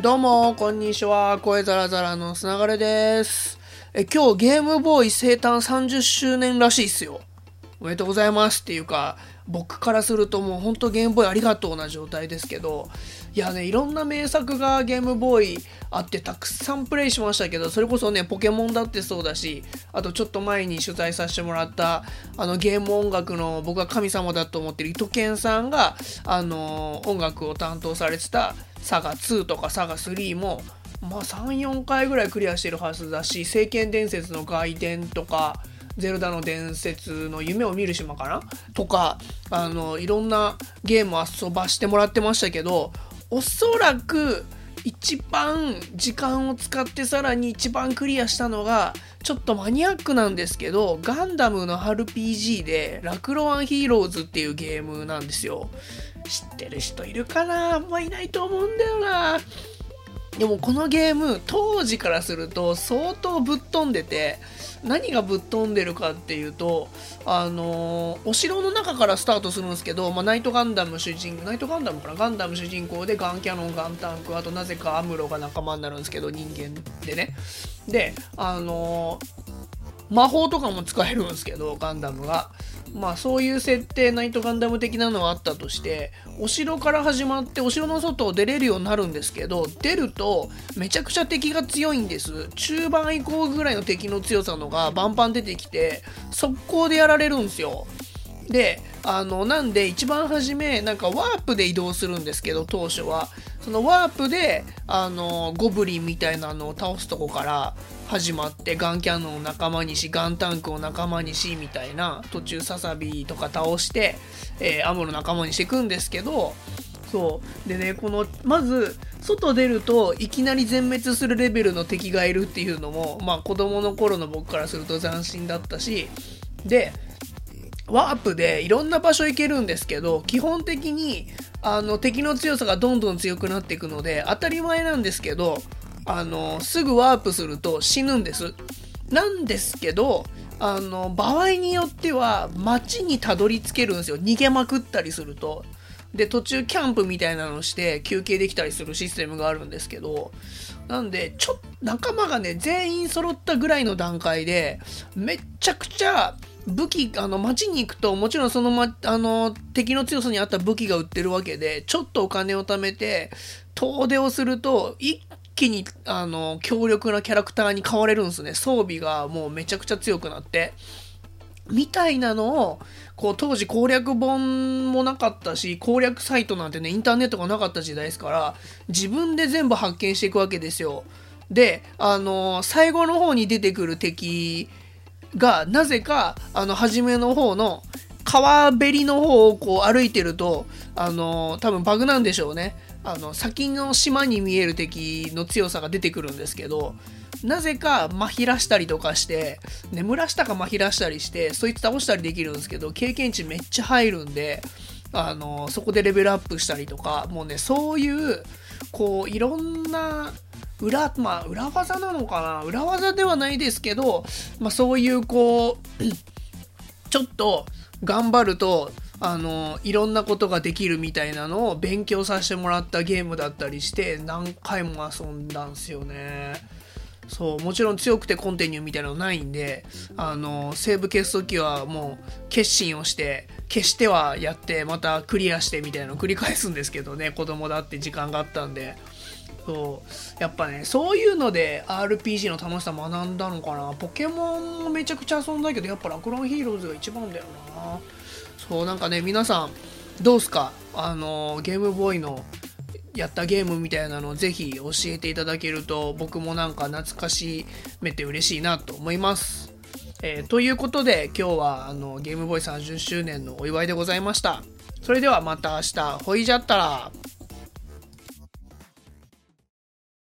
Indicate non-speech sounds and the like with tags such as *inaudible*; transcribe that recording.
どうも、こんにちは。声ザラザラのつながれです。え、今日ゲームボーイ生誕30周年らしいっすよ。おめでとうございますっていうか、僕からするともうほんとゲームボーイありがとうな状態ですけど、いやね、いろんな名作がゲームボーイあってたくさんプレイしましたけど、それこそね、ポケモンだってそうだし、あとちょっと前に取材させてもらった、あのゲーム音楽の僕が神様だと思ってる糸健さんが、あの音楽を担当されてたサガ2とかサガ3も、まあ3、4回ぐらいクリアしてるはずだし、聖剣伝説の外伝とか、ゼルダの伝説の夢を見る島かな？とか、あの、いろんなゲームを遊ばしてもらってましたけど、おそらく一番時間を使ってさらに一番クリアしたのが、ちょっとマニアックなんですけど、ガンダムの RPG で、ラクロワンヒーローズっていうゲームなんですよ。知ってる人いるかな？あんまいないと思うんだよな。でもこのゲーム当時からすると相当ぶっ飛んでて何がぶっ飛んでるかっていうとあのーお城の中からスタートするんですけど、まあ、ナイトガンダム主人ナイトガンダムかな？ガンダム主人公でガンキャノンガンタンクあとなぜかアムロが仲間になるんですけど人間でね。であのー魔法とかも使えるんですけどガンダムが。まあそういう設定ナイトガンダム的なのはあったとしてお城から始まってお城の外を出れるようになるんですけど出るとめちゃくちゃ敵が強いんです。中盤以降ぐらいの敵の強さのがバンバン出てきて速攻でやられるんですよ。であのなんで一番初めなんかワープで移動するんですけど当初は。そのワープであのゴブリンみたいなのを倒すとこから始まってガンキャノンを仲間にしガンタンクを仲間にしみたいな途中ササビとか倒して、えーアムロ仲間にしていくんですけどそう。でねこのまず外出るといきなり全滅するレベルの敵がいるっていうのもまあ子供の頃の僕からすると斬新だったしでワープでいろんな場所行けるんですけど基本的にあの敵の強さがどんどん強くなっていくので当たり前なんですけどあのすぐワープすると死ぬんです。なんですけどあの場合によっては街にたどり着けるんですよ。逃げまくったりすると。で途中キャンプみたいなのして休憩できたりするシステムがあるんですけどなんでちょ仲間がね全員揃ったぐらいの段階でめっちゃくちゃ武器あの街に行くともちろんその,、ま、あの敵の強さに合った武器が売ってるわけでちょっとお金を貯めて遠出をすると一気にあの強力なキャラクターに変われるんですね装備がもうめちゃくちゃ強くなって。みたいなのをこう当時攻略本もなかったし攻略サイトなんてねインターネットがなかった時代ですから自分で全部発見していくわけですよ。であの最後の方に出てくる敵がなぜかあの初めの方の川べりの方をこう歩いてるとあの多分バグなんでしょうね。あの先の島に見える敵の強さが出てくるんですけどなぜかまひらしたりとかして眠らしたかまひらしたりしてそいつ倒したりできるんですけど経験値めっちゃ入るんであのそこでレベルアップしたりとかもうねそういうこういろんな裏まあ裏技なのかな？裏技ではないですけど、まあ、そういうこう *clears throat* ちょっと頑張るとあのいろんなことができるみたいなのを勉強させてもらったゲームだったりして何回も遊んだんすよね。そうもちろん強くてコンティニューみたいなのないんであのセーブ消す時はもう決心をして消してはやってまたクリアしてみたいなのを繰り返すんですけどね子供だって時間があったんでそうやっぱねそういうので RPG の楽しさ学んだのかな。ポケモンもめちゃくちゃ遊んだけどやっぱラクロンヒーローズが一番だよな。そうなんかね皆さんどうすか？あのゲームボーイのやったゲームみたいなのをぜひ教えていただけると僕もなんか懐かしめて嬉しいなと思います。えーということで今日はあのゲームボーイ30周年のお祝いでございました。それではまた明日。ほいじゃったら。